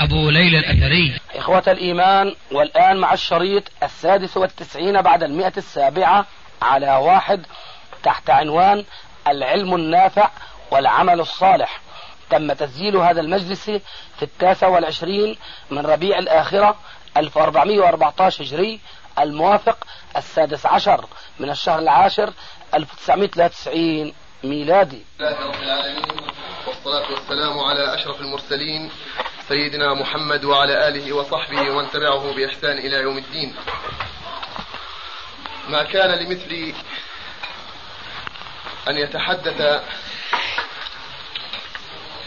أبو ليلى الأثري. إخوة الإيمان والآن مع الشريط السادس والتسعين بعد المئة السابعة على واحد تحت عنوان العلم النافع والعمل الصالح. تم تسجيل هذا المجلس في التاسع والعشرين من ربيع الآخرة 1414 هجري الموافق السادس عشر من الشهر العاشر 1993 ميلادي. الله رب العالمين والصلاة والسلام على أشرف المرسلين سيدنا محمد وعلى آله وصحبه ومن تبعه بإحسان إلى يوم الدين. ما كان لمثلي أن يتحدث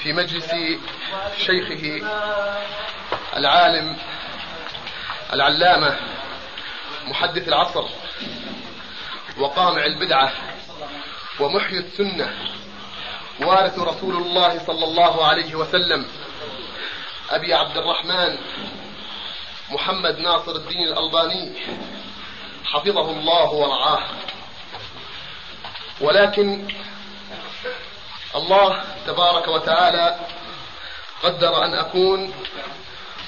في مجلس شيخه العالم العلامة محدث العصر وقامع البدعة ومحيي السنة وارث رسول الله صلى الله عليه وسلم أبي عبد الرحمن محمد ناصر الدين الألباني حفظه الله ورعاه. ولكن الله تبارك وتعالى قدر أن أكون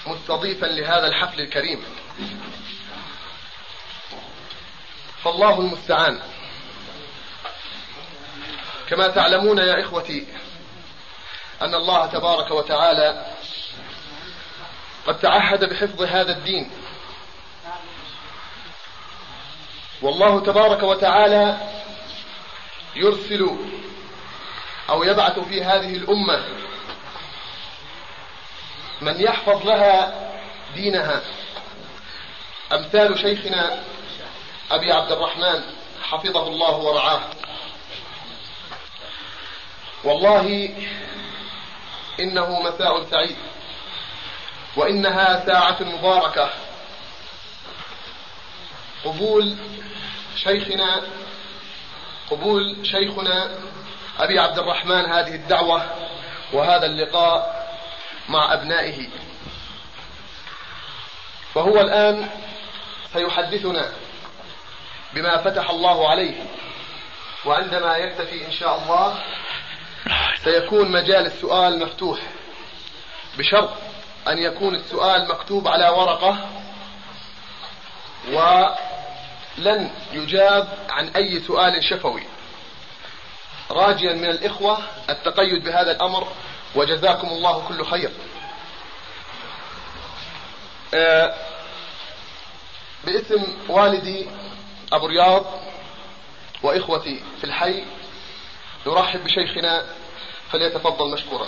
مستضيفا لهذا الحفل الكريم. فالله المستعان. كما تعلمون يا إخوتي أن الله تبارك وتعالى قد تعهد بحفظ هذا الدين. والله تبارك وتعالى يرسل أو يبعث في هذه الأمة من يحفظ لها دينها. أمثال شيخنا أبي عبد الرحمن حفظه الله ورعاه. والله إنه مساء سعيد. وإنها ساعة مباركة. قبول شيخنا قبول شيخنا أبي عبد الرحمن هذه الدعوة وهذا اللقاء مع أبنائه. فهو الآن سيحدثنا بما فتح الله عليه. وعندما يكتفي إن شاء الله سيكون مجال السؤال مفتوح بشرط أن يكون السؤال مكتوب على ورقة ولن يجاب عن أي سؤال شفوي. راجيا من الإخوة التقيد بهذا الأمر وجزاكم الله كل خير. آه، باسم والدي أبو رياض وإخوتي في الحي نرحب بشيخنا فليتفضل مشكورا.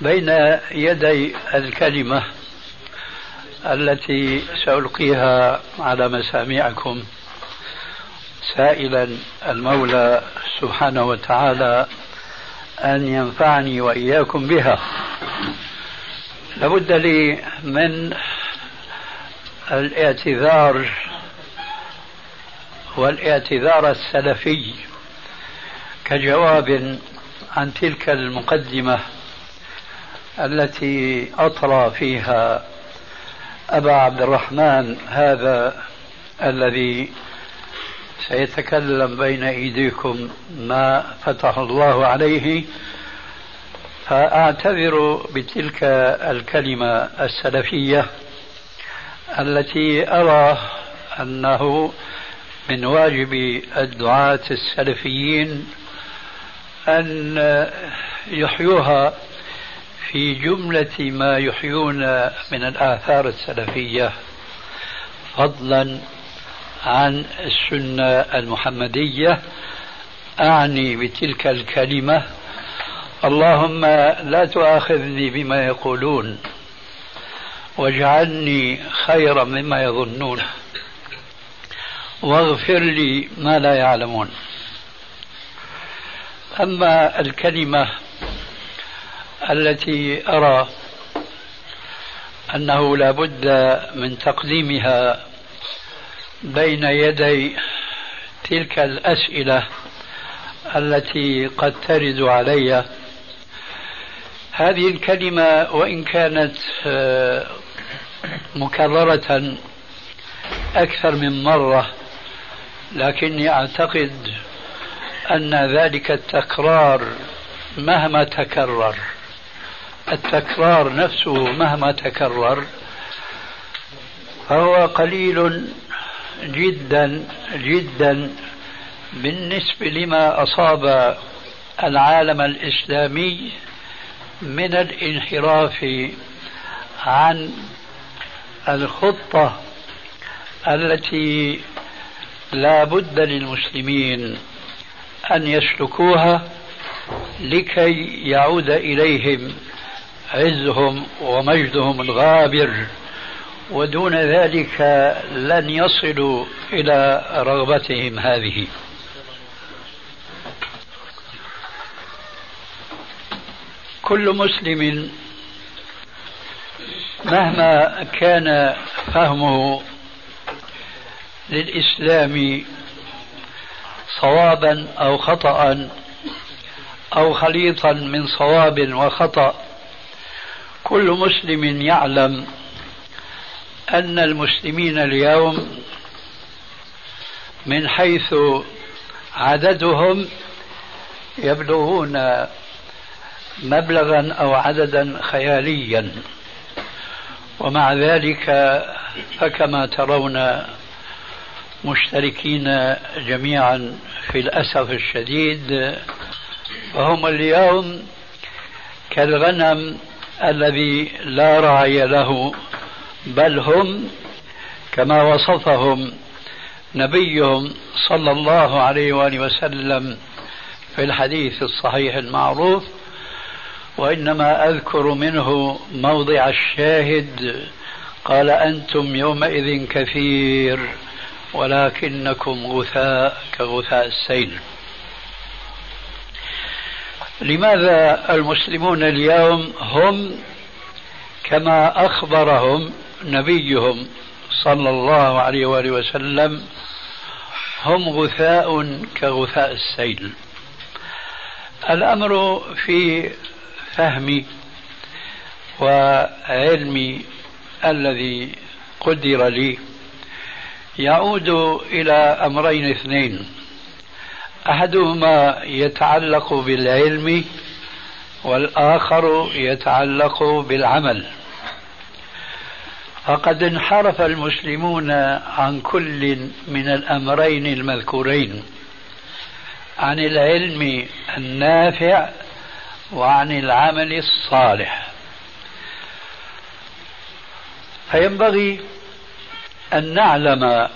بين يدي الكلمة التي سألقيها على مسامعكم سائلا المولى سبحانه وتعالى أن ينفعني وإياكم بها. لابد لي من الاعتذار والاعتذار السلفي كجواب عن تلك المقدمة. التي أطرى فيها أبا عبد الرحمن هذا الذي سيتكلم بين أيديكم ما فتح الله عليه فأعتذر بتلك الكلمة السلفية التي أرى أنه من واجب الدعاة السلفيين أن يحيوها في جملة ما يحيون من الآثار السلفية فضلا عن السنة المحمدية. أعني بتلك الكلمة اللهم لا تؤاخذني بما يقولون واجعلني خيرا مما يظنون واغفر لي ما لا يعلمون. أما الكلمة التي أرى أنه لا بد من تقديمها بين يدي تلك الأسئلة التي قد ترد علي. هذه الكلمة وإن كانت آه، مكررة أكثر من مرة لكني أعتقد أن ذلك التكرار مهما تكرر التكرار نفسه مهما تكرر فهو قليل جدا جدا بالنسبة لما أصاب العالم الإسلامي من الانحراف عن الخطة التي لا بد للمسلمين أن يسلكوها لكي يعود إليهم. عزهم ومجدهم الغابر ودون ذلك لن يصلوا إلى رغبتهم هذه. كل مسلم مهما كان فهمه للإسلام صوابا أو خطأ أو خليطا من صواب وخطأ كل مسلم يعلم أن المسلمين اليوم من حيث عددهم يبلغون مبلغا أو عددا خياليا. ومع ذلك فكما ترون مشتركين جميعا في الأسف الشديد فهم اليوم كالغنم الذي لا راعي له بل هم كما وصفهم نبيهم صلى الله عليه وآله وسلم في الحديث الصحيح المعروف وإنما أذكر منه موضع الشاهد قال أنتم يومئذ كثير ولكنكم غثاء كغثاء السيل. لماذا المسلمون اليوم هم كما أخبرهم نبيهم صلى الله عليه وآله وسلم هم غثاء كغثاء السيل. الأمر في فهمي وعلمي الذي قدر لي يعود إلى أمرين اثنين. أحدهما يتعلق بالعلم والآخر يتعلق بالعمل. فقد انحرف المسلمون عن كل من الأمرين المذكورين عن العلم النافع وعن العمل الصالح. فينبغي أن نعلم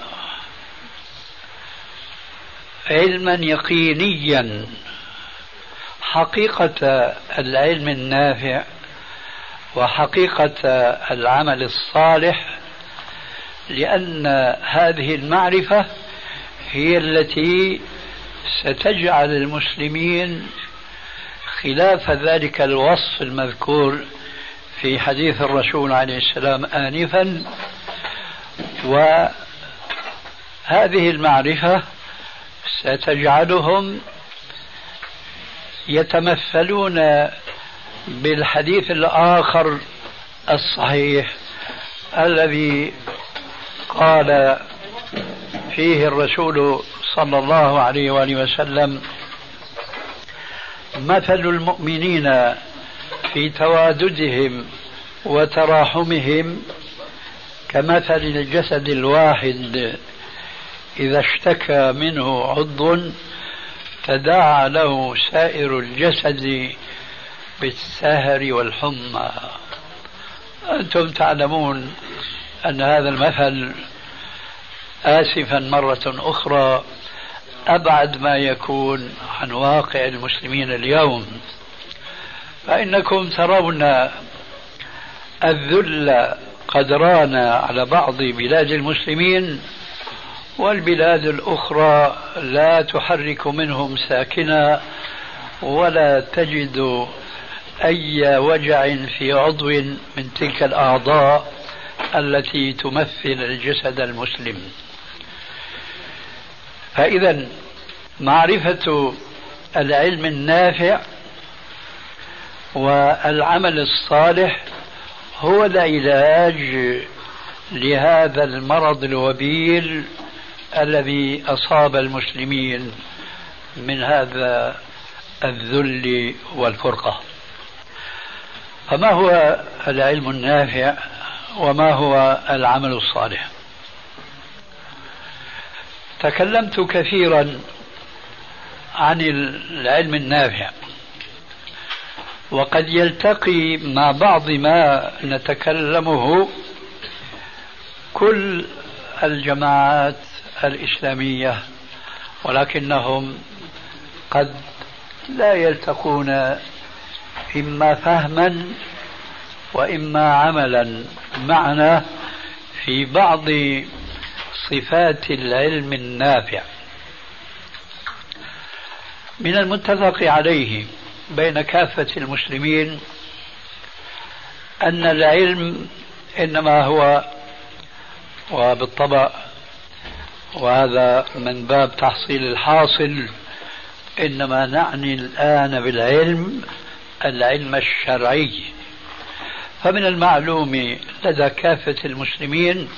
علما يقينيا. حقيقة العلم النافع وحقيقة العمل الصالح لأن هذه المعرفة هي التي ستجعل المسلمين خلاف ذلك الوصف المذكور في حديث الرسول عليه السلام آنفا. وهذه المعرفة ستجعلهم يتمثلون بالحديث الآخر الصحيح الذي قال فيه الرسول صلى الله عليه وآله وسلم مثل المؤمنين في تواددهم وتراحمهم كمثل الجسد الواحد إذا اشتكى منه عضو تداعى له سائر الجسد بالسهر والحمى. أنتم تعلمون أن هذا المثل آسفا مرة أخرى أبعد ما يكون عن واقع المسلمين اليوم. فإنكم ترون الذل قد ران على بعض بلاد المسلمين والبلاد الأخرى لا تحرك منهم ساكنا ولا تجد أي وجع في عضو من تلك الأعضاء التي تمثل الجسد المسلم. فإذا معرفة العلم النافع والعمل الصالح هو العلاج لهذا المرض الوبيل الذي أصاب المسلمين من هذا الذل والفرقة. فما هو العلم النافع وما هو العمل الصالح؟ تكلمت كثيرا عن العلم النافع وقد يلتقي مع بعض ما نتكلمه كل الجماعات الإسلامية ولكنهم قد لا يلتقون إما فهما وإما عملا. معنا في بعض صفات العلم النافع. من المتفق عليه بين كافة المسلمين أن العلم إنما هو وبالطبع وهذا من باب تحصيل الحاصل إنما نعني الآن بالعلم العلم الشرعي. فمن المعلوم لدى كافة المسلمين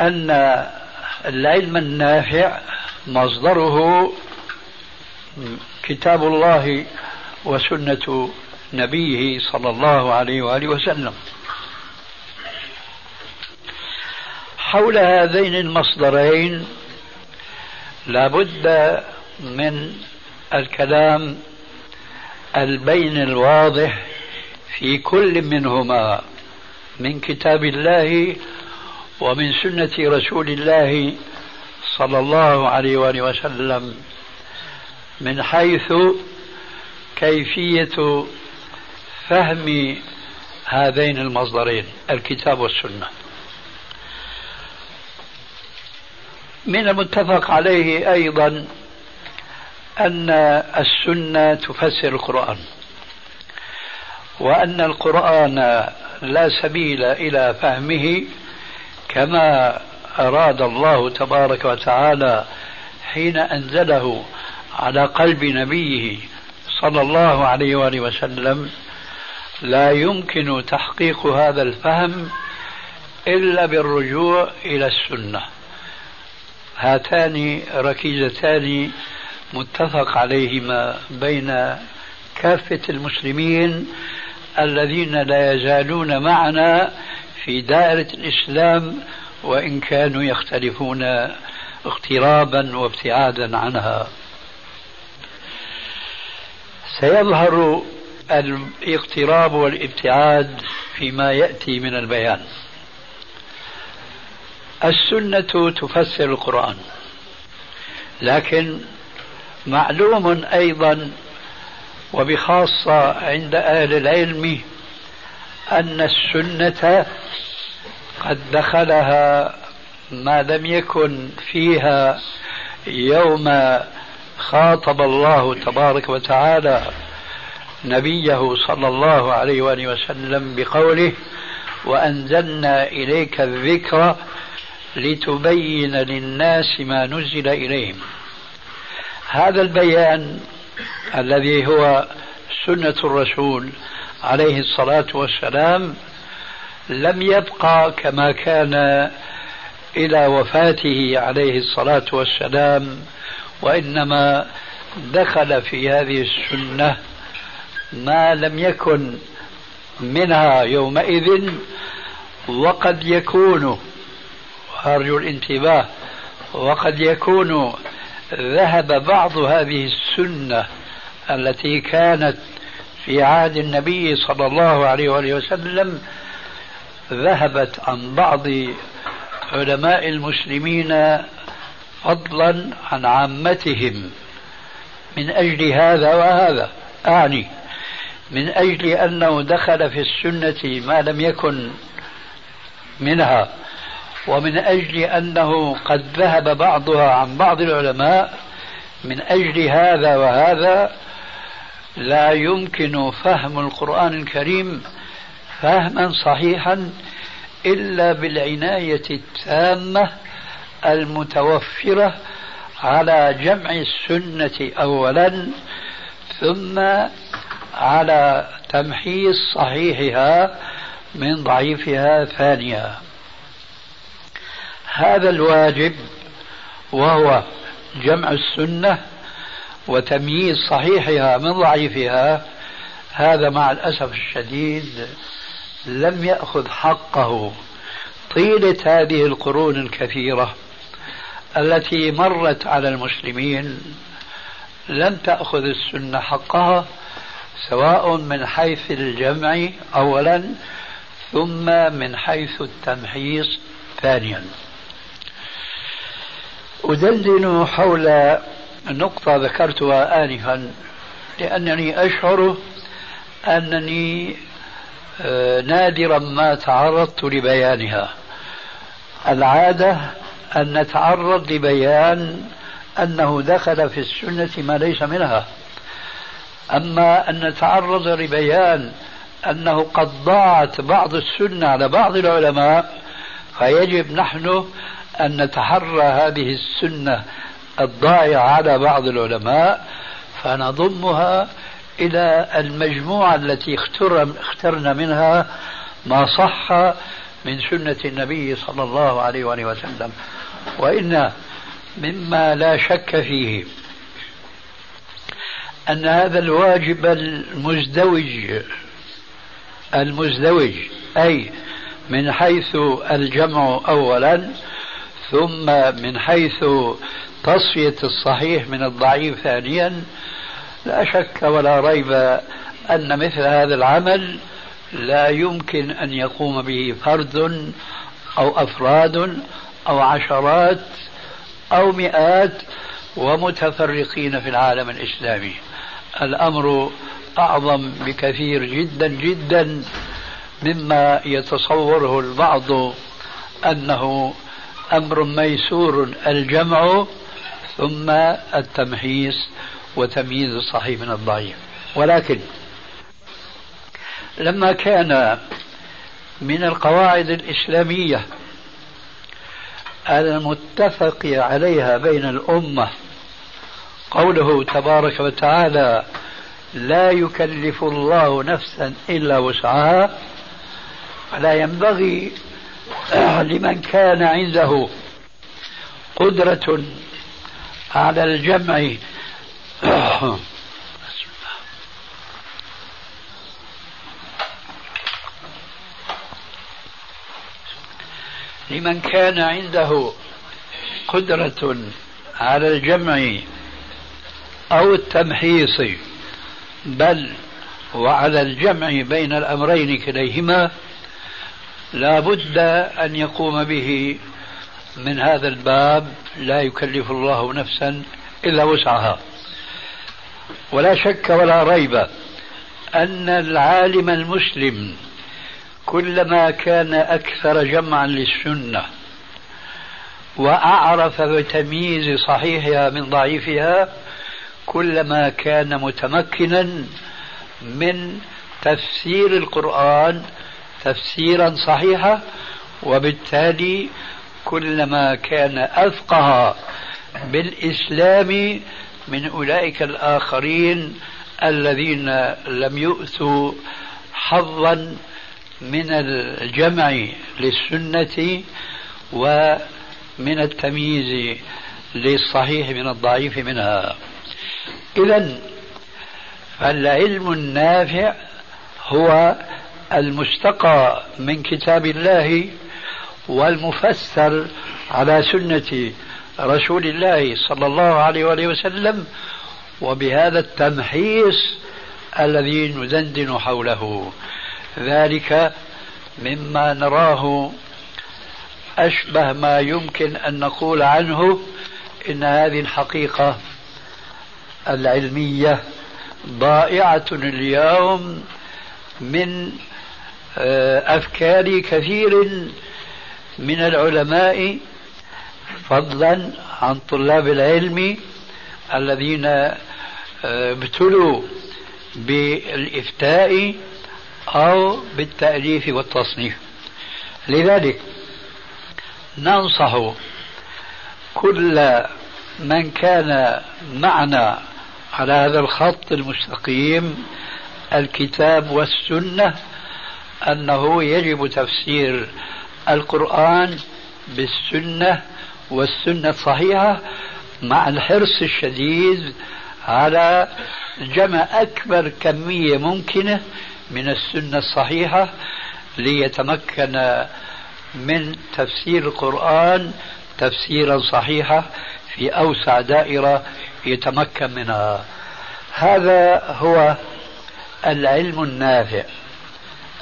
أن العلم النافع مصدره كتاب الله وسنة نبيه صلى الله عليه وآله وسلم. حول هذين المصدرين لابد من الكلام البين الواضح في كل منهما من كتاب الله ومن سنة رسول الله صلى الله عليه وآله وسلم من حيث كيفية فهم هذين المصدرين الكتاب والسنة. من المتفق عليه أيضا أن السنة تفسر القرآن وأن القرآن لا سبيل إلى فهمه كما أراد الله تبارك وتعالى حين أنزله على قلب نبيه صلى الله عليه وآله وسلم لا يمكن تحقيق هذا الفهم إلا بالرجوع إلى السنة. هاتان ركيزتان متفق عليهما بين كافة المسلمين الذين لا يزالون معنا في دائرة الإسلام وإن كانوا يختلفون اقترابا وابتعادا عنها. سيظهر الاقتراب والابتعاد فيما يأتي من البيان. السنة تفسر القرآن. لكن معلوم أيضا وبخاصة عند أهل العلم أن السنة قد دخلها ما لم يكن فيها يوم خاطب الله تبارك وتعالى نبيه صلى الله عليه وآله وسلم بقوله وأنزلنا إليك الذكر لتبين للناس ما نزل إليهم. هذا البيان الذي هو سنة الرسول عليه الصلاة والسلام لم يبقى كما كان إلى وفاته عليه الصلاة والسلام وإنما دخل في هذه السنة ما لم يكن منها يومئذ وقد يكون أرجو الانتباه وقد يكون ذهب بعض هذه السنة التي كانت في عهد النبي صلى الله عليه وآله وسلم ذهبت عن بعض علماء المسلمين فضلا عن عامتهم. من أجل هذا وهذا أعني. من أجل أنه دخل في السنة ما لم يكن منها. ومن أجل أنه قد ذهب بعضها عن بعض العلماء من أجل هذا وهذا لا يمكن فهم القرآن الكريم فهما صحيحا إلا بالعناية التامة المتوفرة على جمع السنة أولا ثم على تمحيص صحيحها من ضعيفها ثانيا هذا الواجب وهو جمع السنة وتمييز صحيحها من ضعيفها. هذا مع الأسف الشديد لم يأخذ حقه طيلة هذه القرون الكثيرة التي مرت على المسلمين. لم تأخذ السنة حقها سواء من حيث الجمع أولا ثم من حيث التمحيص ثانيا. أدندن حول نقطة ذكرتها آنفا لأنني أشعر أنني آه، نادرا ما تعرضت لبيانها. العادة أن نتعرض لبيان أنه دخل في السنة ما ليس منها. أما أن نتعرض لبيان أنه قد ضاعت بعض السنة على بعض العلماء فيجب نحن أن نتحرى هذه السنة الضائعة على بعض العلماء فنضمها إلى المجموعة التي اخترنا منها ما صح من سنة النبي صلى الله عليه وآله وسلم. وإن مما لا شك فيه أن هذا الواجب المزدوج المزدوج أي من حيث الجمع أولا ثم من حيث تصفية الصحيح من الضعيف ثانيا لا شك ولا ريب أن مثل هذا العمل لا يمكن أن يقوم به فرد أو أفراد أو عشرات أو مئات ومتفرقين في العالم الإسلامي. الأمر أعظم بكثير جدا جدا مما يتصوره البعض أنه أمر ميسور الجمع ثم التمحيص وتمييز الصحيح من الضعيف. ولكن لما كان من القواعد الإسلامية المتفق عليها بين الأمة قوله تبارك وتعالى لا يكلف الله نفسا إلا وسعها فلا ينبغي لمن كان عنده قدرة على الجمع. لمن كان عنده قدرة على الجمع أو التمحيص بل وعلى الجمع بين الأمرين كليهما لا بد أن يقوم به من هذا الباب لا يكلف الله نفسا إلا وسعها. ولا شك ولا ريب أن العالم المسلم كلما كان أكثر جمعا للسنة وأعرف بتمييز صحيحها من ضعيفها كلما كان متمكنا من تفسير القرآن تفسيرا صحيحا وبالتالي كلما كان أفقه بالإسلام من أولئك الآخرين الذين لم يؤتوا حظا من الجمع للسنة ومن التمييز للصحيح من الضعيف منها. إذا فالعلم النافع هو المستقى من كتاب الله والمفسر على سنة رسول الله صلى الله عليه وآله وسلم وبهذا التمحيص الذي ندندن حوله. ذلك مما نراه أشبه ما يمكن أن نقول عنه إن هذه الحقيقة العلمية ضائعة اليوم من أفكار كثير من العلماء فضلا عن طلاب العلم الذين آه، ابتلوا بالإفتاء أو بالتأليف والتصنيف. لذلك ننصح كل من كان معنا على هذا الخط المستقيم الكتاب والسنة أنه يجب تفسير القرآن بالسنة والسنة الصحيحة مع الحرص الشديد على جمع أكبر كمية ممكنة من السنة الصحيحة ليتمكن من تفسير القرآن تفسيرا صحيحا في أوسع دائرة يتمكن منها. هذا هو العلم النافع.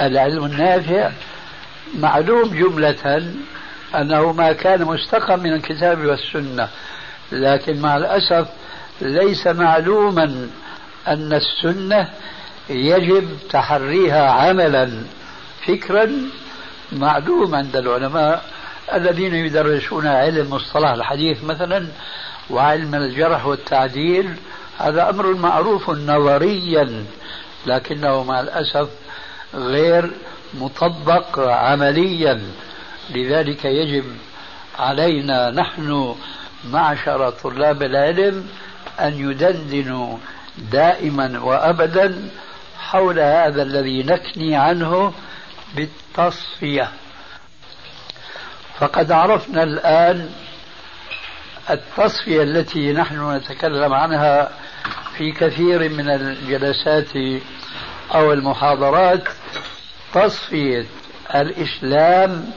العلم النافع معلوم جملة أنه ما كان مستقى من الكتاب والسنة لكن مع الأسف ليس معلوما أن السنة يجب تحريها عملا فكرا معلوم عند العلماء الذين يدرسون علم مصطلح الحديث مثلا وعلم الجرح والتعديل هذا أمر معروف نظريا لكنه مع الأسف غير مطبق عمليا. لذلك يجب علينا نحن معشر طلاب العلم أن يدندنوا دائما وأبدا حول هذا الذي نكني عنه بالتصفية. فقد عرفنا الآن التصفية التي نحن نتكلم عنها في كثير من الجلسات أو المحاضرات تصفية الإسلام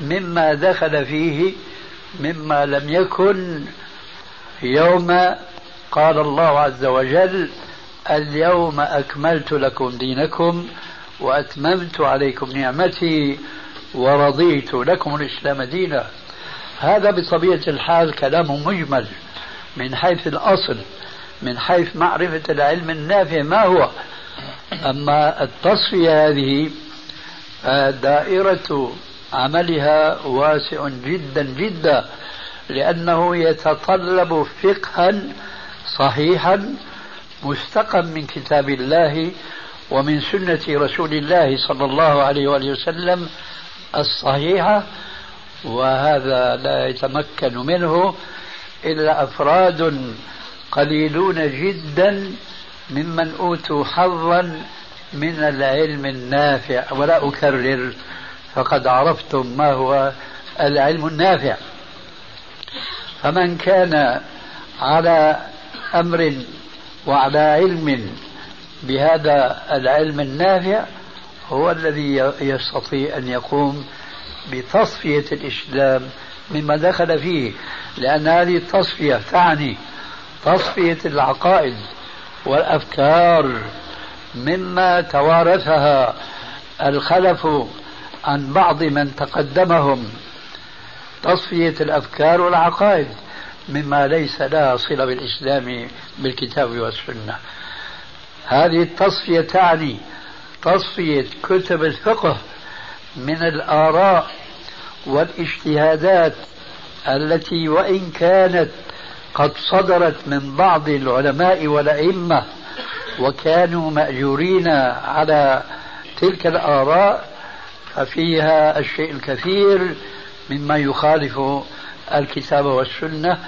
مما دخل فيه مما لم يكن يوم قال الله عز وجل اليوم أكملت لكم دينكم وأتممت عليكم نعمتي ورضيت لكم الإسلام دينا. هذا بطبيعة الحال كلام مجمل من حيث الأصل من حيث معرفة العلم النافع ما هو. أما التصفية هذه دائرة عملها واسع جدا جدا لأنه يتطلب فقها صحيحا مستقى من كتاب الله ومن سنة رسول الله صلى الله عليه وآله وسلم الصحيحة وهذا لا يتمكن منه إلا أفراد قليلون جدا ممن أوتوا حظا من العلم النافع ولا أكرر فقد عرفتم ما هو العلم النافع. فمن كان على أمر وعلى علم بهذا العلم النافع هو الذي يستطيع أن يقوم بتصفية الإسلام مما دخل فيه. لأن هذه التصفية تعني تصفية العقائد. والأفكار مما توارثها الخلف عن بعض من تقدمهم. تصفية الأفكار والعقائد مما ليس لها صلة بالإسلام بالكتاب والسنة. هذه التصفية تعني تصفية كتب الفقه من الآراء والاجتهادات التي وإن كانت قد صدرت من بعض العلماء والأئمة وكانوا مأجورين على تلك الآراء ففيها الشيء الكثير مما يخالف الكتاب والسنة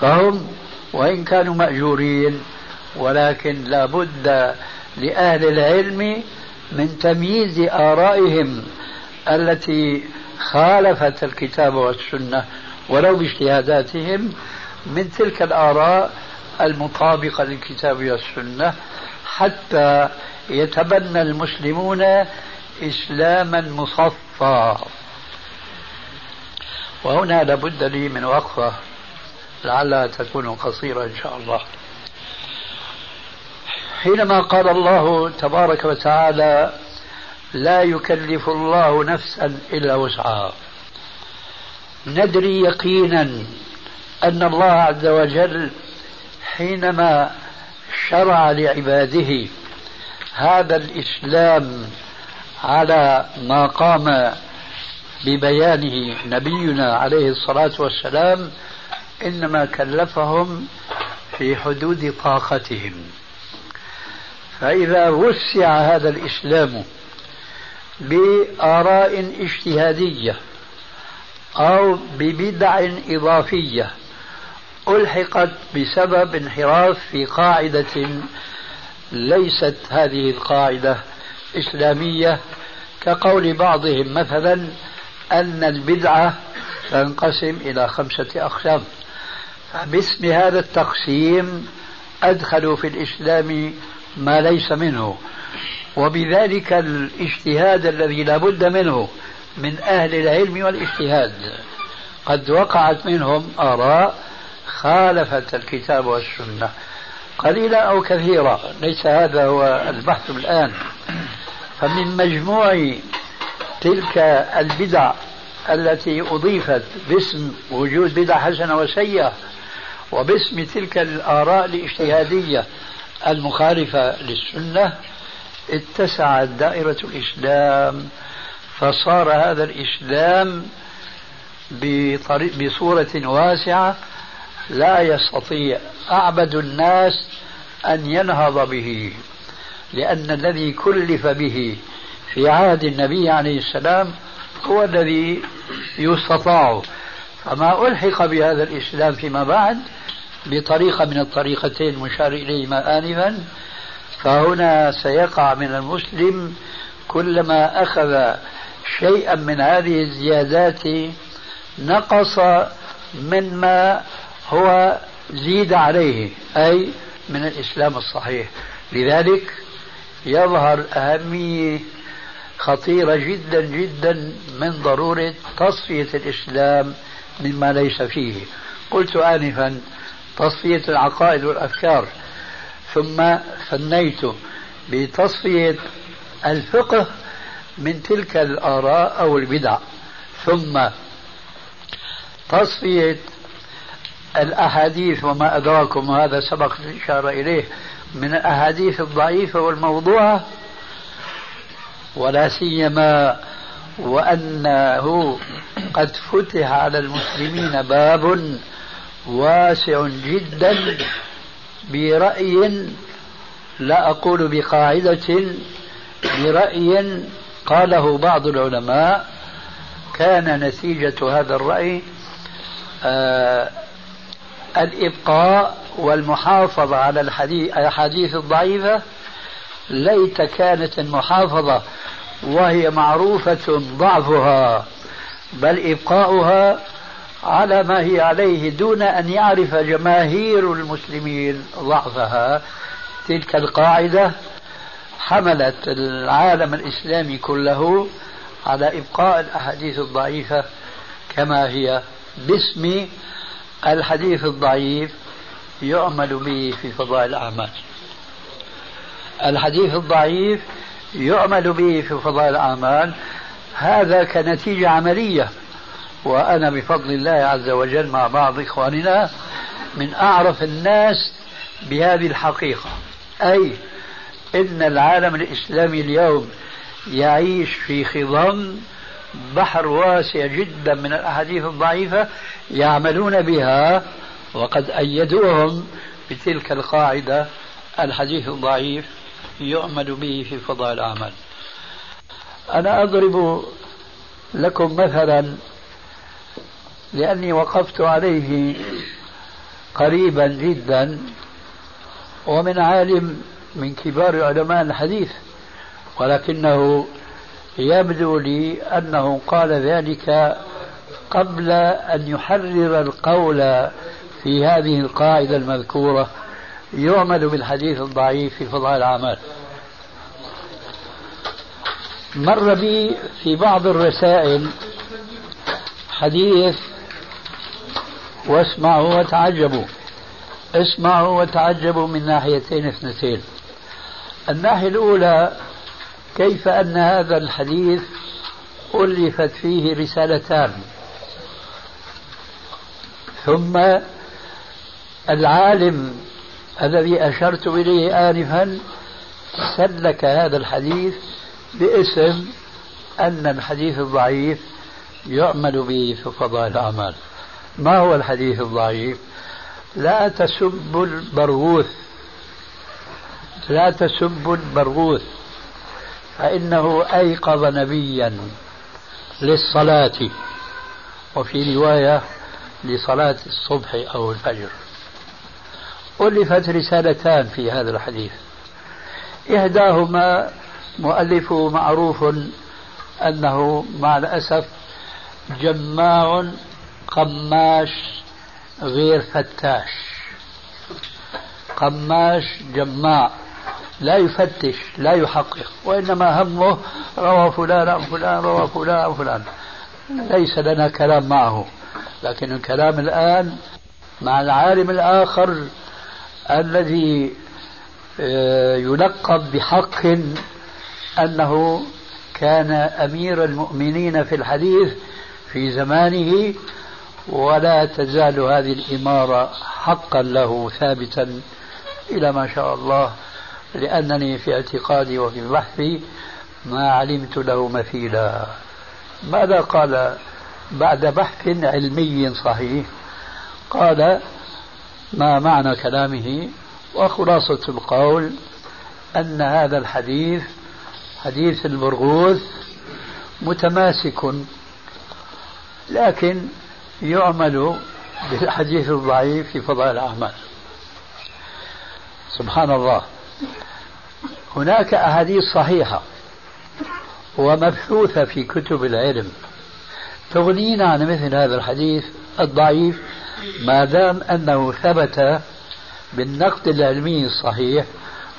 فهم وإن كانوا مأجورين ولكن لا بد لأهل العلم من تمييز آرائهم التي خالفت الكتاب والسنة ولو باجتهاداتهم من تلك الآراء المطابقة للكتاب والسنة حتى يتبنى المسلمون إسلاما مصفى. وهنا لابد لي من وقفة لعلها تكون قصيرة إن شاء الله. حينما قال الله تبارك وتعالى لا يكلف الله نفسا إلا وسعها. ندري يقينا أن الله عز وجل حينما شرع لعباده هذا الإسلام على ما قام ببيانه نبينا عليه الصلاة والسلام إنما كلفهم في حدود طاقتهم. فإذا وسع هذا الإسلام بآراء اجتهادية أو ببدع إضافية ألحقت بسبب انحراف في قاعدة ليست هذه القاعدة إسلامية كقول بعضهم مثلا أن البدعة تنقسم إلى خمسة أقسام. باسم هذا التقسيم ادخلوا في الإسلام ما ليس منه. وبذلك الاجتهاد الذي لا بد منه من أهل العلم والاجتهاد. قد وقعت منهم آراء خالفت الكتاب والسنة قليلا أو كثيرا ليس هذا هو البحث الآن. فمن مجموع تلك البدع التي أضيفت باسم وجود بدع حسنة وسيئة وباسم تلك الآراء الاجتهادية المخالفة للسنة اتسعت دائرة الإسلام. فصار هذا الإسلام بصورة واسعة لا يستطيع أعبد الناس أن ينهض به لأن الذي كلف به في عهد النبي عليه السلام هو الذي يستطاع. فما ألحق بهذا الإسلام فيما بعد بطريقة من الطريقتين المشار إليهما آنفا فهنا سيقع من المسلم كلما أخذ شيئا من هذه الزيادات نقص مما هو زيد عليه أي من الإسلام الصحيح. لذلك يظهر أهمية خطيرة جدا جدا من ضرورة تصفية الإسلام مما ليس فيه. قلت آنفا تصفية العقائد والأفكار ثم ثنيت بتصفية الفقه من تلك الآراء أو البدع ثم تصفية الأحاديث وما أدراكم هذا سبق الإشارة إليه من الأحاديث الضعيفة والموضوعة ولا سيما وأنه قد فتح على المسلمين باب واسع جدا برأي لا أقول بقاعدة برأي قاله بعض العلماء كان نتيجة هذا الرأي آه الإبقاء والمحافظة على الحديث الضعيفة ليت كانت المحافظة وهي معروفة ضعفها بل إبقاؤها على ما هي عليه دون أن يعرف جماهير المسلمين ضعفها. تلك القاعدة حملت العالم الإسلامي كله على إبقاء الأحاديث الضعيفة كما هي باسم الحديث الضعيف يعمل به في فضائل الأعمال. الحديث الضعيف يعمل به في فضائل الأعمال. هذا كنتيجة عملية وأنا بفضل الله عز وجل مع بعض إخواننا من أعرف الناس بهذه الحقيقة. أي إن العالم الإسلامي اليوم يعيش في خضم بحر واسع جدا من الأحاديث الضعيفة يعملون بها وقد أيدوهم بتلك القاعدة الحديث الضعيف يعمل به في فضاء الأعمال. أنا أضرب لكم مثلا لأني وقفت عليه قريبا جدا ومن عالم من كبار علماء الحديث ولكنه يبدو لي أنه قال ذلك قبل أن يحرر القول في هذه القاعدة المذكورة يعمل بالحديث الضعيف في فضاء الأعمال. مر بي في بعض الرسائل حديث واسمعوا وتعجبوا. اسمعوا وتعجبوا من ناحيتين اثنتين. الناحية الأولى كيف أن هذا الحديث ألفت فيه رسالتان؟ ثم العالم الذي أشرت إليه آنفا سلك هذا الحديث باسم أن الحديث الضعيف يعمل به في فضائل الأعمال. ما هو الحديث الضعيف؟ لا تسبوا البرغوث. لا تسبوا البرغوث. فإنه أيقظ نبيا للصلاة. وفي رواية لصلاة الصبح أو الفجر. ألفت رسالتان في هذا الحديث. إحداهما مؤلفه معروف أنه مع الأسف جماع قماش غير فتاش. قماش جماع. لا يفتش لا يحقق وإنما همه روى فلان عن فلان روى فلان عن فلان. ليس لنا كلام معه. لكن الكلام الآن مع العالم الآخر الذي آه، يلقب بحق أنه كان أمير المؤمنين في الحديث في زمانه ولا تزال هذه الإمارة حقا له ثابتا إلى ما شاء الله لأنني في اعتقادي وفي بحثي ما علمت له مثيلا. ماذا قال بعد بحث علمي صحيح قال ما معنى كلامه؟ وخلاصة القول أن هذا الحديث حديث البرغوث متماسك لكن يعمل بالحديث الضعيف في فضائل الأعمال. سبحان الله. هناك أحاديث صحيحة ومبثوثة في كتب العلم. تغنينا عن مثل هذا الحديث الضعيف ما دام أنه ثبت بالنقد العلمي الصحيح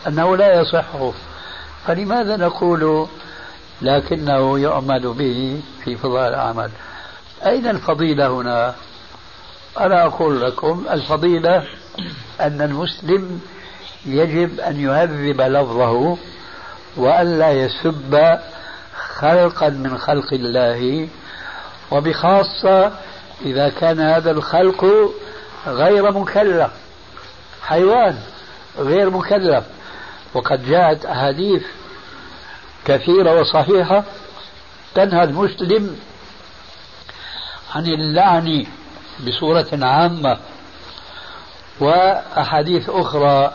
أنه لا يصح. فلماذا نقول لكنه يعمل به في فضائل الأعمال؟ أين الفضيلة هنا؟ أنا أقول لكم الفضيلة أن المسلم يجب أن يهذب لفظه وألا يسب خلقا من خلق الله وبخاصة إذا كان هذا الخلق غير مكلف حيوان غير مكلف. وقد جاءت أحاديث كثيرة وصحيحة تنهى المسلم عن اللعن بصورة عامة. وأحاديث أخرى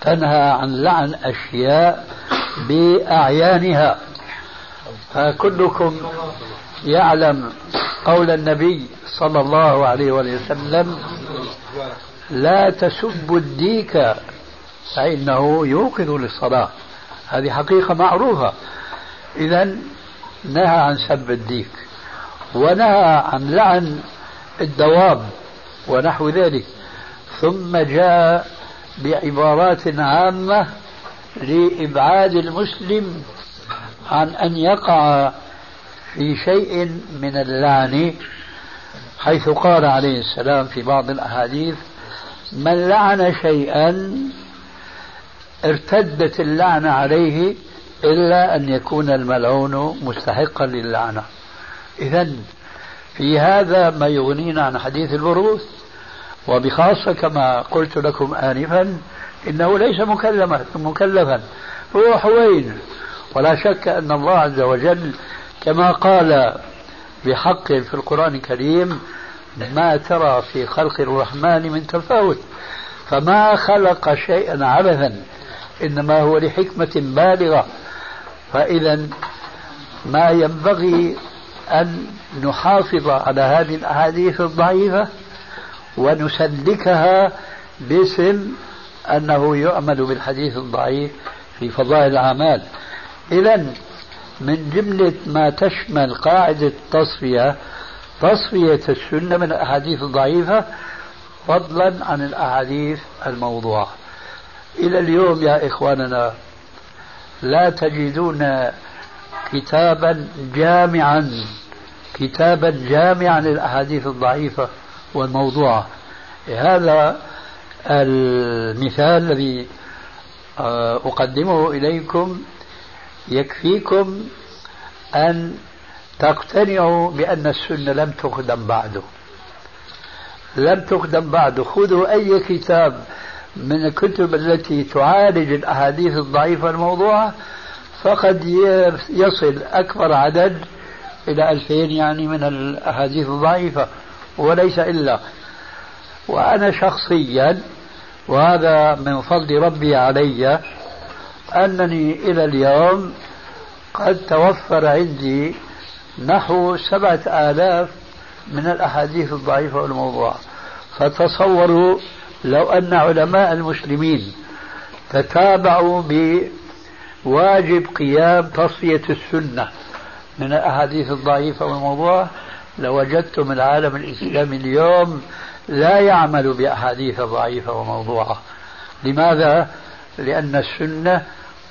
تنهى عن لعن أشياء بأعيانها. فكلكم يعلم قول النبي صلى الله عليه وسلم لا تسبوا الديك فإنه يوقظ للصلاة. هذه حقيقة معروفة. إذا نهى عن سب الديك ونهى عن لعن الدواب ونحو ذلك ثم جاء بعبارات عامة لإبعاد المسلم عن أن يقع في شيء من اللعن حيث قال عليه السلام في بعض الأحاديث من لعن شيئا ارتدت اللعنة عليه إلا أن يكون الملعون مستحقا للعنة. إذا في هذا ما يغنينا عن حديث البروث وبخاصة كما قلت لكم آنفا إنه ليس مكلفا. هو حوين ولا شك أن الله عز وجل كما قال بحق في القرآن الكريم ما ترى في خلق الرحمن من تفاوت فما خلق شيئا عبثا إنما هو لحكمة بالغة. فإذا ما ينبغي أن نحافظ على هذه الأحاديث الضعيفة ونسلكها باسم أنه يؤمل بالحديث الضعيف في فضائل الأعمال. إذا من جملة ما تشمل قاعدة التصفية تصفية السنة من الأحاديث الضعيفة فضلا عن الأحاديث الموضوعة. إلى اليوم يا إخواننا لا تجدون كتابا جامعا كتابا جامعا للأحاديث الضعيفة والموضوعة. هذا المثال الذي آه، أقدمه إليكم يكفيكم أن تقتنعوا بأن السنة لم تقدم بعده لم تقدم بعده خذوا أي كتاب من الكتب التي تعالج الأحاديث الضعيفة الموضوعة فقد يصل أكبر عدد إلى ألفين يعني من الأحاديث الضعيفة وليس إلا. وأنا شخصيا وهذا من فضل ربي علي أنني إلى اليوم قد توفر عندي نحو سبعة آلاف من الأحاديث الضعيفة والموضوعة فتصوروا لو أن علماء المسلمين تتابعوا بواجب قيام تصفية السنة من الأحاديث الضعيفة والموضوعة لوجدتم العالم الإسلامي اليوم لا يعمل بأحاديث ضعيفة وموضوعة لماذا؟ لأن السنة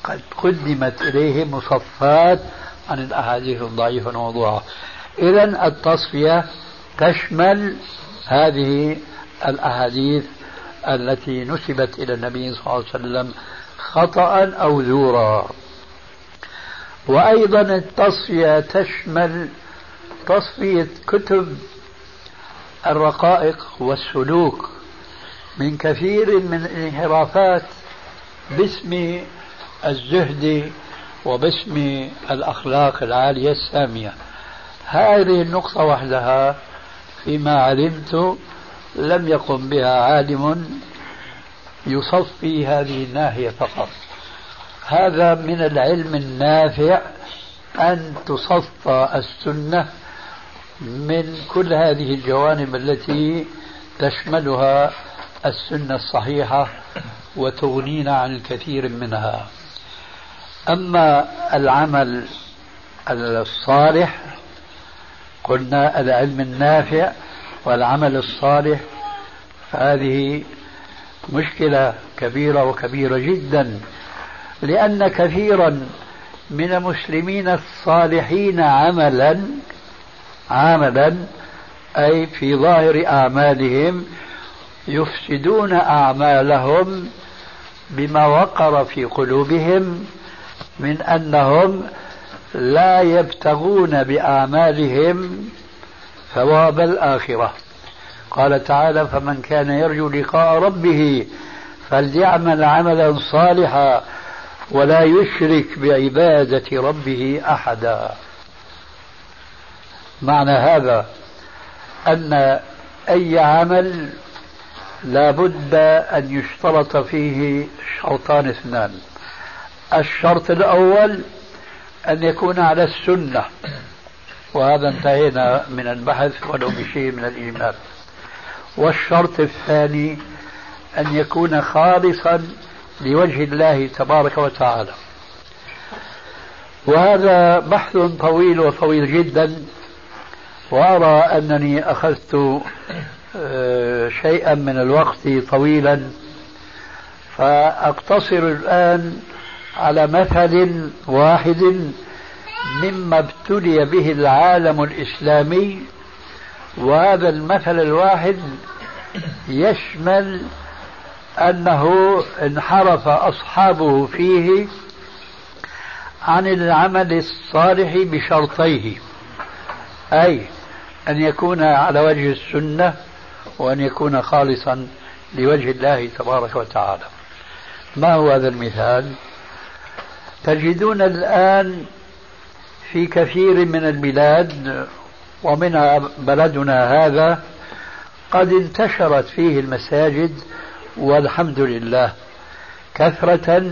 قد قدمت إليه مصفات عن الأحاديث الضعيفة والموضوعة إذا التصفية تشمل هذه الأحاديث التي نسبت إلى النبي صلى الله عليه وسلم خطأ أو زورا. وأيضا التصفية تشمل تصفية كتب الرقائق والسلوك من كثير من الانحرافات باسم الزهد وباسم الأخلاق العالية السامية. هذه النقطة وحدها فيما علمت لم يقم بها عالم يصفي هذه الناحية فقط. هذا من العلم النافع أن تصفى السنة من كل هذه الجوانب التي تشملها السنة الصحيحة وتغنينا عن الكثير منها. أما العمل الصالح قلنا العلم النافع والعمل الصالح هذه مشكلة كبيرة وكبيرة جدا لأن كثيرا من المسلمين الصالحين عملا عملا أي في ظاهر أعمالهم يفسدون أعمالهم بما وقر في قلوبهم من أنهم لا يبتغون بأعمالهم ثواب الآخرة. قال تعالى فمن كان يرجو لقاء ربه فليعمل عملا صالحا ولا يشرك بعبادة ربه أحدا. معنى هذا أن أي عمل لا بد أن يشترط فيه شرطان اثنان. الشرط الأول أن يكون على السنة. وهذا انتهينا من البحث ولو بشيء من الإيمان. والشرط الثاني أن يكون خالصا لوجه الله تبارك وتعالى. وهذا بحث طويل وطويل جدا. وأرى أنني أخذت آه، شيئا من الوقت طويلا. فأقتصر الآن على مثل واحد مما ابتلي به العالم الإسلامي وهذا المثل الواحد يشمل أنه انحرف أصحابه فيه عن العمل الصالح بشرطيه أي أن يكون على وجه السنة وأن يكون خالصا لوجه الله تبارك وتعالى. ما هو هذا المثال؟ تجدون الآن في كثير من البلاد ومنها بلدنا هذا قد انتشرت فيه المساجد والحمد لله كثرة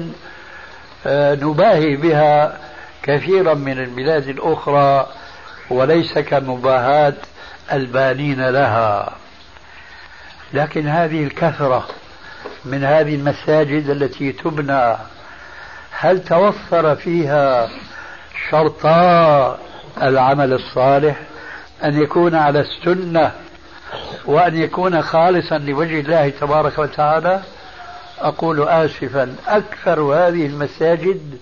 آه، نباهي بها كثيرا من البلاد الأخرى وليس كمباهاة البانين لها. لكن هذه الكثرة من هذه المساجد التي تبنى هل توفر فيها شرطا العمل الصالح أن يكون على السنة وأن يكون خالصا لوجه الله تبارك وتعالى؟ أقول آسفا أكثر هذه المساجد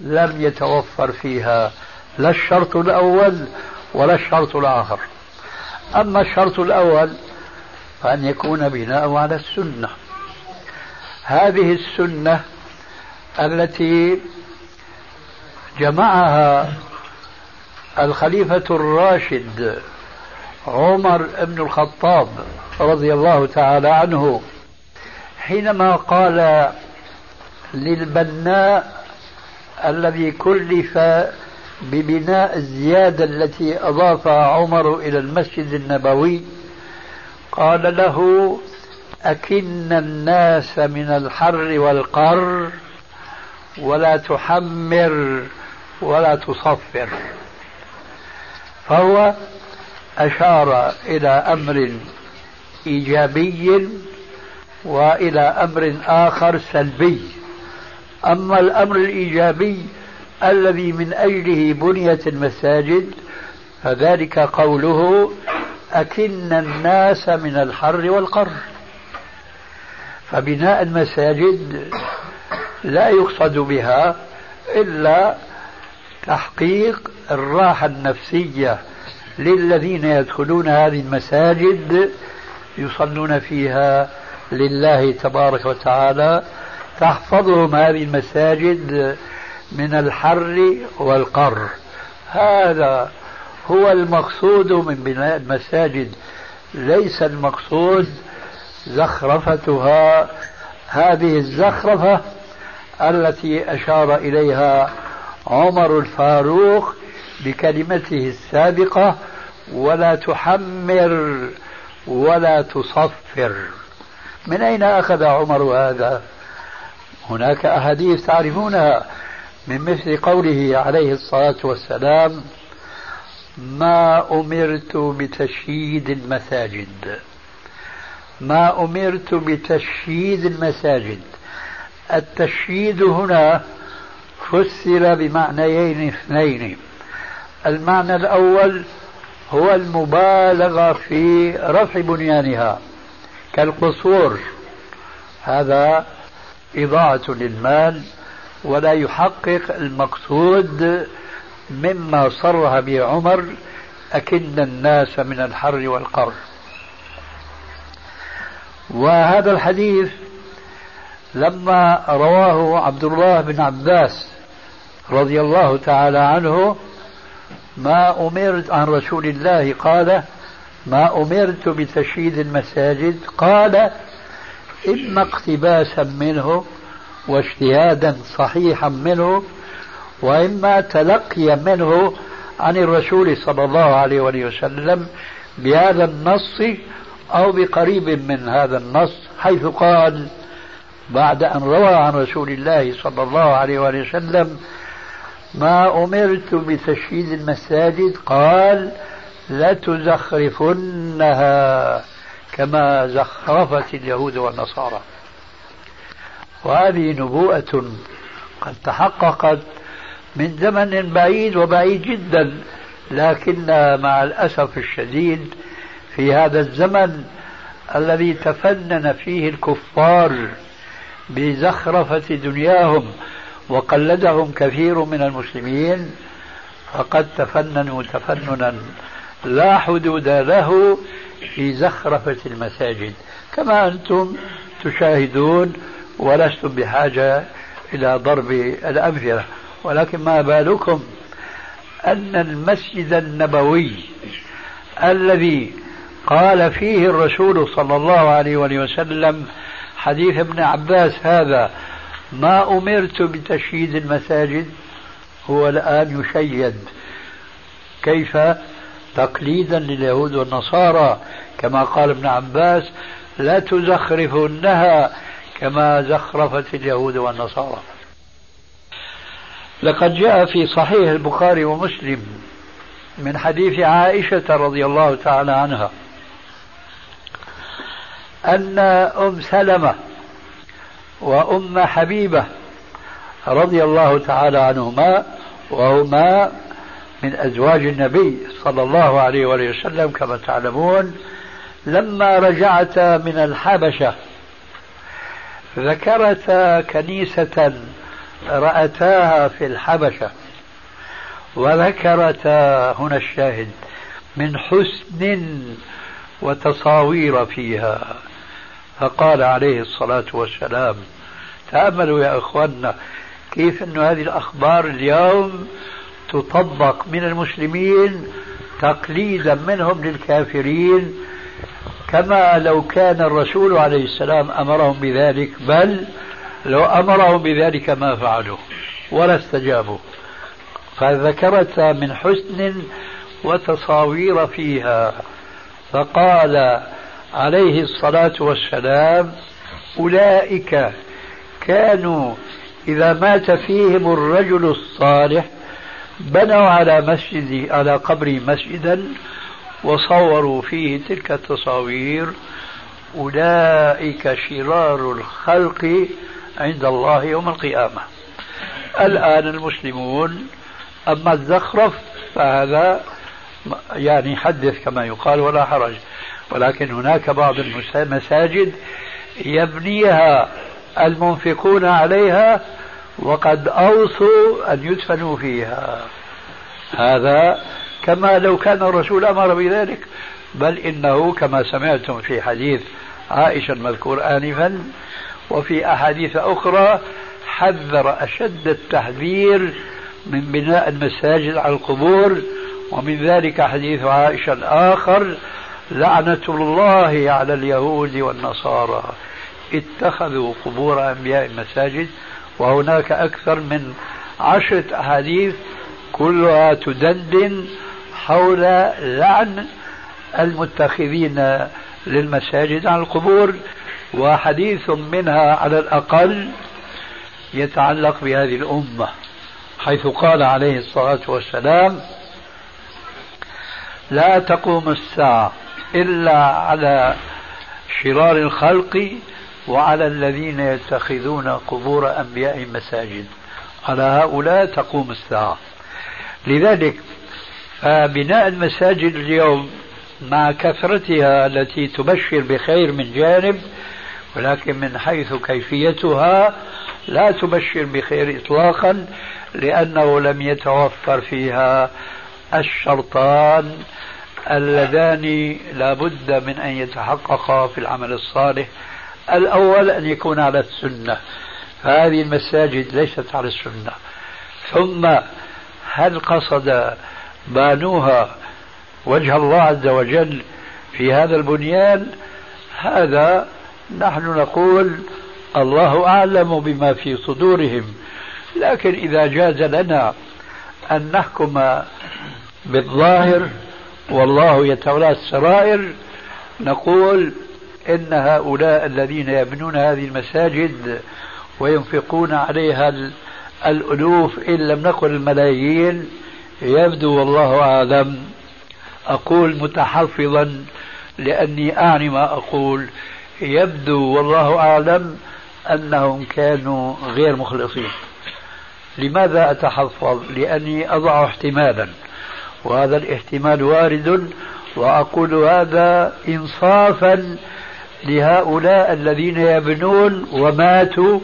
لم يتوفر فيها لا الشرط الأول ولا الشرط الآخر. أما الشرط الأول فأن يكون بناء على السنة. هذه السنة التي جمعها الخليفة الراشد عمر بن الخطاب رضي الله تعالى عنه حينما قال للبناء الذي كلف ببناء الزيادة التي أضافها عمر إلى المسجد النبوي قال له أكن الناس من الحر والقر ولا تحمر ولا تصفر. فهو أشار إلى أمر إيجابي وإلى أمر آخر سلبي. أما الأمر الإيجابي الذي من أجله بنيت المساجد فذلك قوله أكن الناس من الحر والقر فبناء المساجد لا يقصد بها إلا تحقيق الراحة النفسية للذين يدخلون هذه المساجد يصلون فيها لله تبارك وتعالى. تحفظهم هذه المساجد من الحر والقر. هذا هو المقصود من بناء المساجد. ليس المقصود زخرفتها. هذه الزخرفة التي أشار إليها عمر الفاروق بكلمته السابقة ولا تحمر ولا تصفر. من أين أخذ عمر هذا؟ هناك أحاديث تعرفونها من مثل قوله عليه الصلاة والسلام ما أمرت بتشييد المساجد. ما أمرت بتشييد المساجد. التشييد هنا فسر بمعنيين اثنين. المعنى الأول هو المبالغة في رفع بنيانها كالقصور. هذا إضاعة للمال ولا يحقق المقصود مما صرح به عمر أكن الناس من الحر والقر. وهذا الحديث لما رواه عبد الله بن عباس رضي الله تعالى عنه ما أمرت عن رسول الله قال ما أمرت بتشييد المساجد. قال إما اقتباسا منه واجتهادا صحيحا منه وإما تلقيا منه عن الرسول صلى الله عليه وسلم بهذا النص أو بقريب من هذا النص حيث قال بعد أن روى عن رسول الله صلى الله عليه وسلم ما أمرت بتشييد المساجد قال لتزخرفنها كما زخرفت اليهود والنصارى. وهذه نبوءة قد تحققت من زمن بعيد وبعيد جدا لكن مع الأسف الشديد في هذا الزمن الذي تفنن فيه الكفار بزخرفة دنياهم وقلدهم كثير من المسلمين فقد تفننوا تفننا لا حدود له في زخرفة المساجد. كما أنتم تشاهدون ولستم بحاجة إلى ضرب الأمثلة. ولكن ما بالكم أن المسجد النبوي الذي قال فيه الرسول صلى الله عليه وسلم حديث ابن عباس هذا ما أمرت بتشييد المساجد هو الآن يشيد. كيف؟ تقليدا لليهود والنصارى كما قال ابن عباس لا تزخرفنها كما زخرفت اليهود والنصارى. لقد جاء في صحيح البخاري ومسلم من حديث عائشة رضي الله تعالى عنها أن أم سلمة وأم حبيبة رضي الله تعالى عنهما وهما من أزواج النبي صلى الله عليه وسلم كما تعلمون لما رجعتا من الحبشة ذكرتا كنيسة رأتاها في الحبشة وذكرتا هنا الشاهد من حسن وتصاوير فيها. فقال عليه الصلاة والسلام تأملوا يا إخواننا كيف أن هذه الأخبار اليوم تطبق من المسلمين تقليدا منهم للكافرين كما لو كان الرسول عليه السلام أمرهم بذلك بل لو أمرهم بذلك ما فعلوا ولا استجابوا. فذكرت من حسن وتصاوير فيها فقال عليه الصلاة والسلام أولئك كانوا إذا مات فيهم الرجل الصالح بنوا على مسجد على قبره مسجدا وصوروا فيه تلك التصاوير. أولئك شرار الخلق عند الله يوم القيامة. الآن المسلمون أما الزخرف فهذا يعني حدث كما يقال ولا حرج. ولكن هناك بعض المساجد يبنيها المنفقون عليها وقد أوصوا أن يدفنوا فيها. هذا كما لو كان الرسول أمر بذلك بل إنه كما سمعتم في حديث عائشة المذكور آنفا وفي أحاديث أخرى حذر أشد التحذير من بناء المساجد على القبور ومن ذلك حديث عائشة الآخر لعنة الله على اليهود والنصارى. اتخذوا قبور أنبياء المساجد وهناك أكثر من عشرة أحاديث كلها تدندن حول لعن المتخذين للمساجد عن القبور وحديث منها على الأقل يتعلق بهذه الأمة حيث قال عليه الصلاة والسلام لا تقوم الساعة إلا على شرار الخلق وعلى الذين يتخذون قبور أنبياء مساجد. على هؤلاء تقوم الساعة. لذلك فبناء المساجد اليوم مع كثرتها التي تبشر بخير من جانب ولكن من حيث كيفيتها لا تبشر بخير اطلاقا لأنه لم يتوفر فيها الشرطان اللذان لا بد من أن يتحققا في العمل الصالح. الأول أن يكون على السنة. فهذه المساجد ليست على السنة. ثم هل قصد بانوها وجه الله عز وجل في هذا البنيان؟ هذا نحن نقول الله أعلم بما في صدورهم. لكن إذا جاز لنا أن نحكم بالظاهر والله يتولى السرائر. نقول إن هؤلاء الذين يبنون هذه المساجد وينفقون عليها الألوف إن لم نقل الملايين يبدو والله أعلم. أقول متحفظا لأني أعني ما أقول. يبدو والله أعلم أنهم كانوا غير مخلصين. لماذا أتحفظ؟ لأني أضع احتمالا. وهذا الاحتمال وارد وأقول هذا انصافا لهؤلاء الذين يبنون وماتوا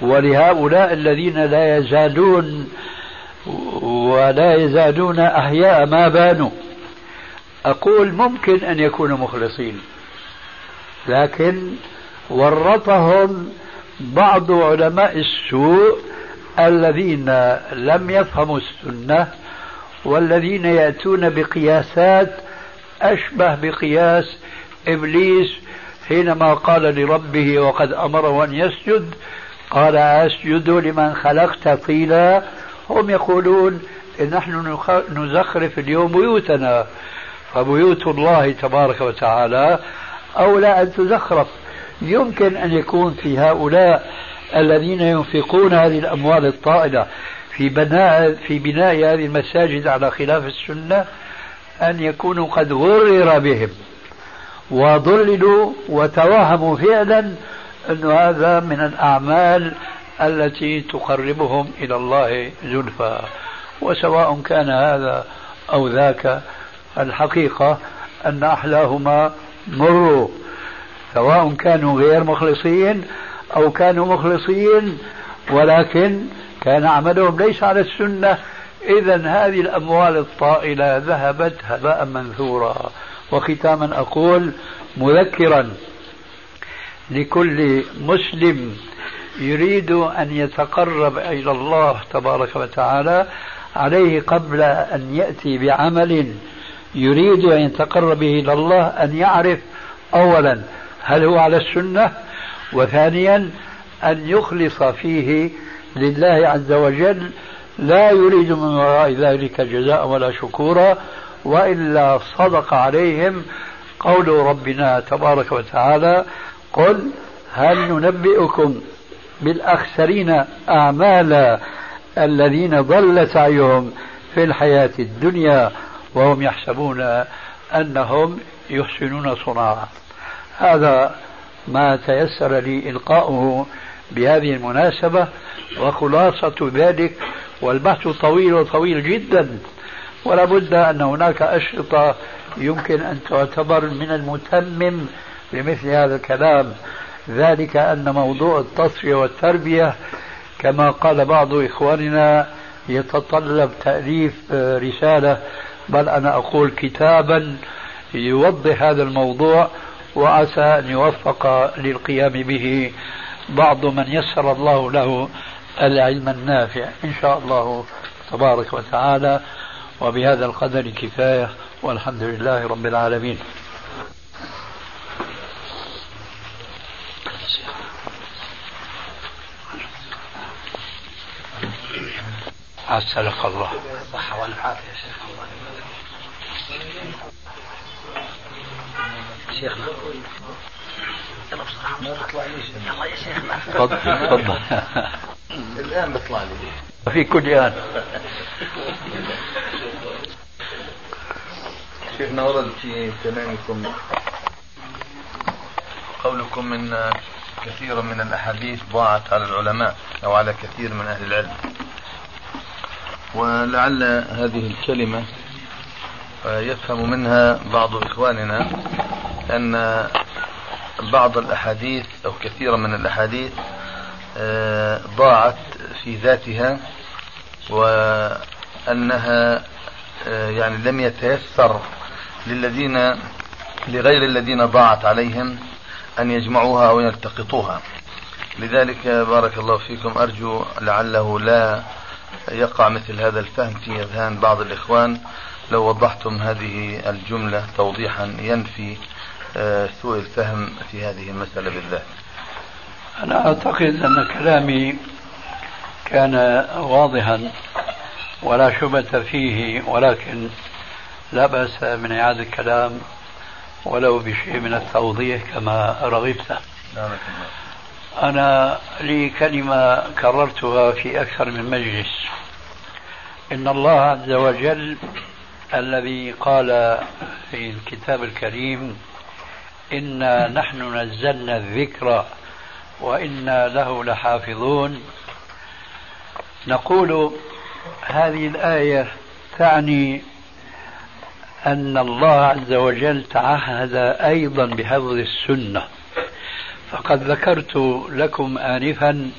ولهؤلاء الذين لا يزالون ولا يزالون أحياء ما بانوا. أقول ممكن أن يكونوا مخلصين لكن ورطهم بعض علماء السوء الذين لم يفهموا السنة والذين يأتون بقياسات أشبه بقياس إبليس حينما قال لربه وقد أمره أن يسجد قال أسجد لمن خلقت طينا هم يقولون نحن نزخرف اليوم بيوتنا فبيوت الله تبارك وتعالى أولى أن تزخرف. يمكن أن يكون في هؤلاء الذين ينفقون هذه الأموال الطائلة في بناء في بناء هذه المساجد على خلاف السنة أن يكونوا قد غرر بهم وضللوا وتوهموا فعلا أن هذا من الأعمال التي تقربهم إلى الله زلفى. وسواء كان هذا أو ذاك الحقيقة أن أحلاهما مروا. سواء كانوا غير مخلصين أو كانوا مخلصين ولكن كان عملهم ليس على السنة. إذا هذه الأموال الطائلة ذهبت هباء منثورا. وختاما أقول مذكرا لكل مسلم يريد أن يتقرب إلى الله تبارك وتعالى عليه قبل أن يأتي بعمل يريد أن يتقرب إلى الله أن يعرف أولا هل هو على السنة وثانيا أن يخلص فيه لله عز وجل لا يريد من وراء ذلك جزاء ولا شكورا وإلا صدق عليهم قول ربنا تبارك وتعالى قل هل ننبئكم بالأخسرين اعمالا الذين ضل سعيهم في الحياة الدنيا وهم يحسبون أنهم يحسنون صنعا. هذا ما تيسر لي إلقاؤه بهذه المناسبة وخلاصة ذلك والبحث طويل وطويل جدا ولا بد أن هناك أشرطة يمكن أن تعتبر من المتمم لمثل هذا الكلام. ذلك أن موضوع التصفية والتربية كما قال بعض إخواننا يتطلب تأليف رسالة. بل أنا أقول كتابا يوضح هذا الموضوع وعسى أن يوفق للقيام به. بعض من يسر الله له العلم النافع إن شاء الله تبارك وتعالى. وبهذا القدر كفاية والحمد لله رب العالمين. عسلك الله. الصحة والعافية شيخ شيخنا. يلا بسرعة. ما بيطلع يلا يا شيخنا تفضل. تفضل. الآن بيطلع لي. في كل آن شيخنا ورد في كلامكم قولكم إن كثيرا من الأحاديث ضاعت على العلماء أو على كثير من أهل العلم. ولعل هذه الكلمة يفهم منها بعض إخواننا أن بعض الأحاديث أو كثيرا من الأحاديث آه، ضاعت في ذاتها وأنها آه، يعني لم يتيسر للذين لغير الذين ضاعت عليهم أن يجمعوها أو يلتقطوها. لذلك بارك الله فيكم أرجو لعله لا يقع مثل هذا الفهم في أذهان بعض الإخوان. لو وضحتم هذه الجملة توضيحا ينفي سوء الفهم في هذه المسألة بالذات أنا أعتقد أن كلامي كان واضحا ولا شبهة فيه ولكن لا بأس من إعادة الكلام ولو بشيء من التوضيح كما رغبت. أنا لي كلمة كررتها في أكثر من مجلس. إن الله عز وجل الذي قال في الكتاب الكريم إنا نحن نزلنا الذكر وإنا له لحافظون. نقول هذه الآية تعني أن الله عز وجل تعهد أيضا بحفظ السنة. فقد ذكرت لكم آنفا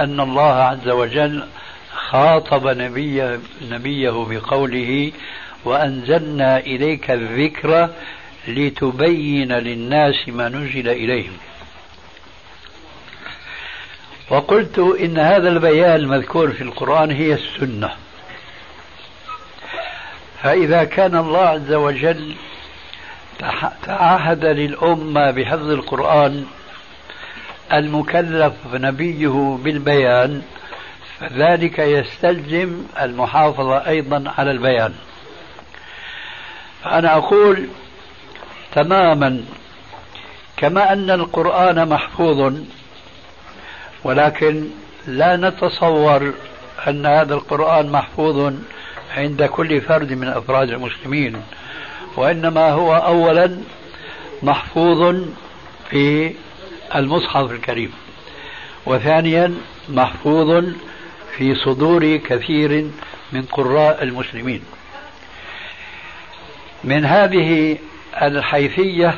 أن الله عز وجل خاطب نبيه, نبيه بقوله وأنزلنا إليك الذكر لتبين للناس ما نزل إليهم. وقلت إن هذا البيان المذكور في القرآن هي السنة. فإذا كان الله عز وجل تعهد للأمة بحفظ القرآن المكلف نبيه بالبيان فذلك يستلزم المحافظة أيضا على البيان. فأنا أقول تماما. كما أن القرآن محفوظ ولكن لا نتصور أن هذا القرآن محفوظ عند كل فرد من أفراد المسلمين وإنما هو أولا محفوظ في المصحف الكريم وثانيا محفوظ في صدور كثير من قراء المسلمين. من هذه الحيثية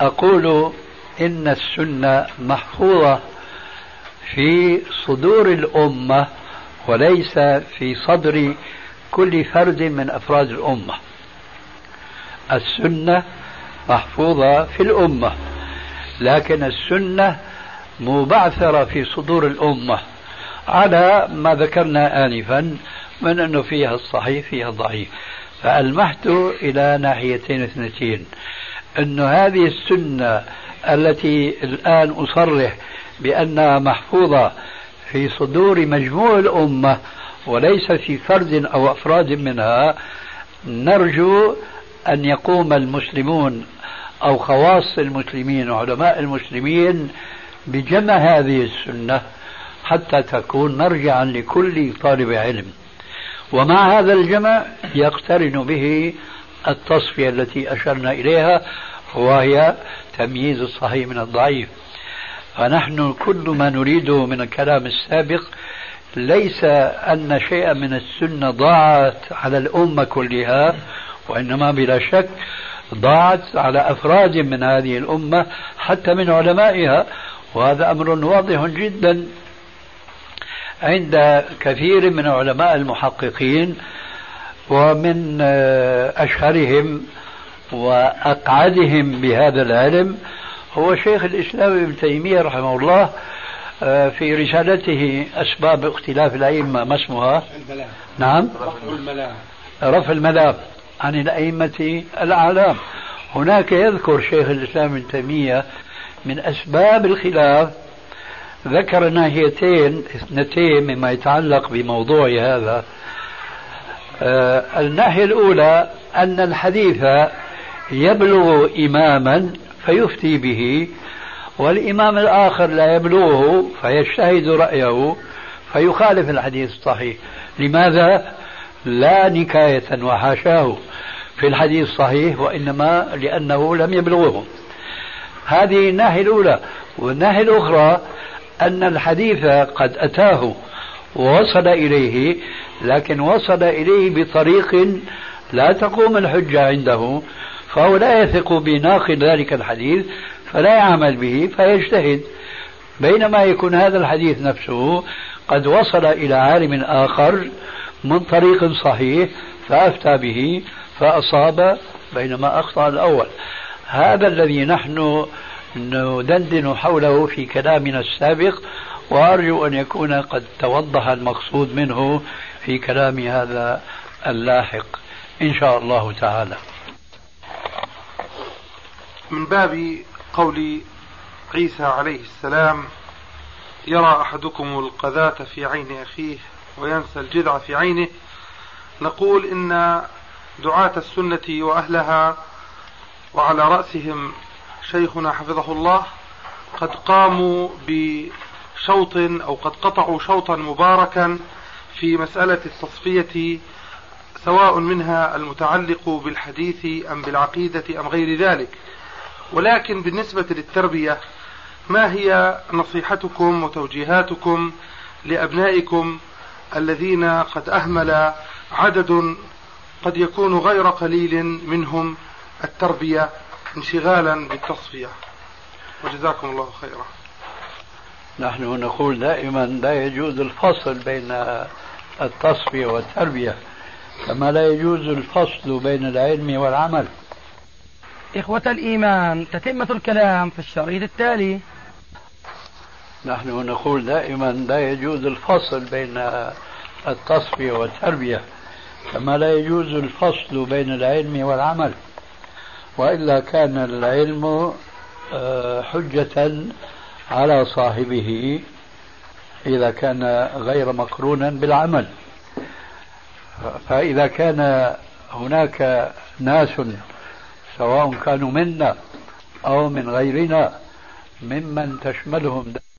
أقول إن السنة محفوظة في صدور الأمة وليس في صدر كل فرد من أفراد الأمة. السنة محفوظة في الأمة لكن السنة مبعثرة في صدور الأمة. على ما ذكرنا آنفا من أنه فيها الصحيح فيها الضعيف. فألمحت إلى ناحيتين اثنتين. أن هذه السنة التي الآن أصرح بأنها محفوظة في صدور مجموع الأمة وليس في فرد أو أفراد منها نرجو أن يقوم المسلمون أو خواص المسلمين وعلماء المسلمين بجمع هذه السنة حتى تكون مرجعا لكل طالب علم. ومع هذا الجمع يقترن به التصفية التي أشرنا إليها وهي تمييز الصحيح من الضعيف. فنحن كل ما نريده من الكلام السابق ليس أن شيئا من السنة ضاعت على الأمة كلها وإنما بلا شك ضاعت على أفراد من هذه الأمة حتى من علمائها. وهذا أمر واضح جدا. عند كثير من علماء المحققين ومن أشهرهم وأقعدهم بهذا العلم هو شيخ الإسلام ابن تيمية رحمه الله في رسالته أسباب اختلاف الأئمة ما اسمها؟ نعم. رفع الملام عن الأئمة الأعلام. هناك يذكر شيخ الإسلام ابن تيمية من أسباب الخلاف ذكر ناحيتين اثنتين مما يتعلق بموضوع هذا. آه الناحية الأولى أن الحديث يبلغ إماما فيفتي به والإمام الآخر لا يبلغه فيجتهد رأيه فيخالف الحديث الصحيح. لماذا؟ لا نكاية وحاشاه في الحديث الصحيح وإنما لأنه لم يبلغه. هذه الناحية الأولى. والناحية الأخرى أن الحديث قد أتاه ووصل إليه لكن وصل إليه بطريق لا تقوم الحجة عنده فهو لا يثق بناقل ذلك الحديث فلا يعمل به فيجتهد. بينما يكون هذا الحديث نفسه قد وصل إلى عالم آخر من طريق صحيح فأفتى به فأصاب بينما أخطأ الأول. هذا الذي نحن ندندن حوله في كلامنا السابق وأرجو أن يكون قد توضح المقصود منه في كلام هذا اللاحق. إن شاء الله تعالى. من باب قول عيسى عليه السلام يرى أحدكم القذاة في عين أخيه وينسى الجذع في عينه. نقول إن دعاة السنة وأهلها وعلى رأسهم شيخنا حفظه الله قد قاموا بشوط أو قد قطعوا شوطا مباركا في مسألة التصفية سواء منها المتعلق بالحديث أم بالعقيدة أم غير ذلك. ولكن بالنسبة للتربية ما هي نصيحتكم وتوجيهاتكم لأبنائكم الذين قد أهمل عدد قد يكون غير قليل منهم التربية انشغالا بالتصفية. وجزاكم الله خيرا. نحن نقول دائما لا يجوز الفصل بين التصفية والتربية كما لا يجوز الفصل بين العلم والعمل. إخوة الإيمان تتمة الكلام في الشريط التالي. نحن نقول دائما لا يجوز الفصل بين التصفية والتربية كما لا يجوز الفصل بين العلم والعمل. وإلا كان العلم آه، حجة على صاحبه إذا كان غير مقرونا بالعمل. فإذا كان هناك ناس سواء كانوا منا أو من غيرنا ممن تشملهم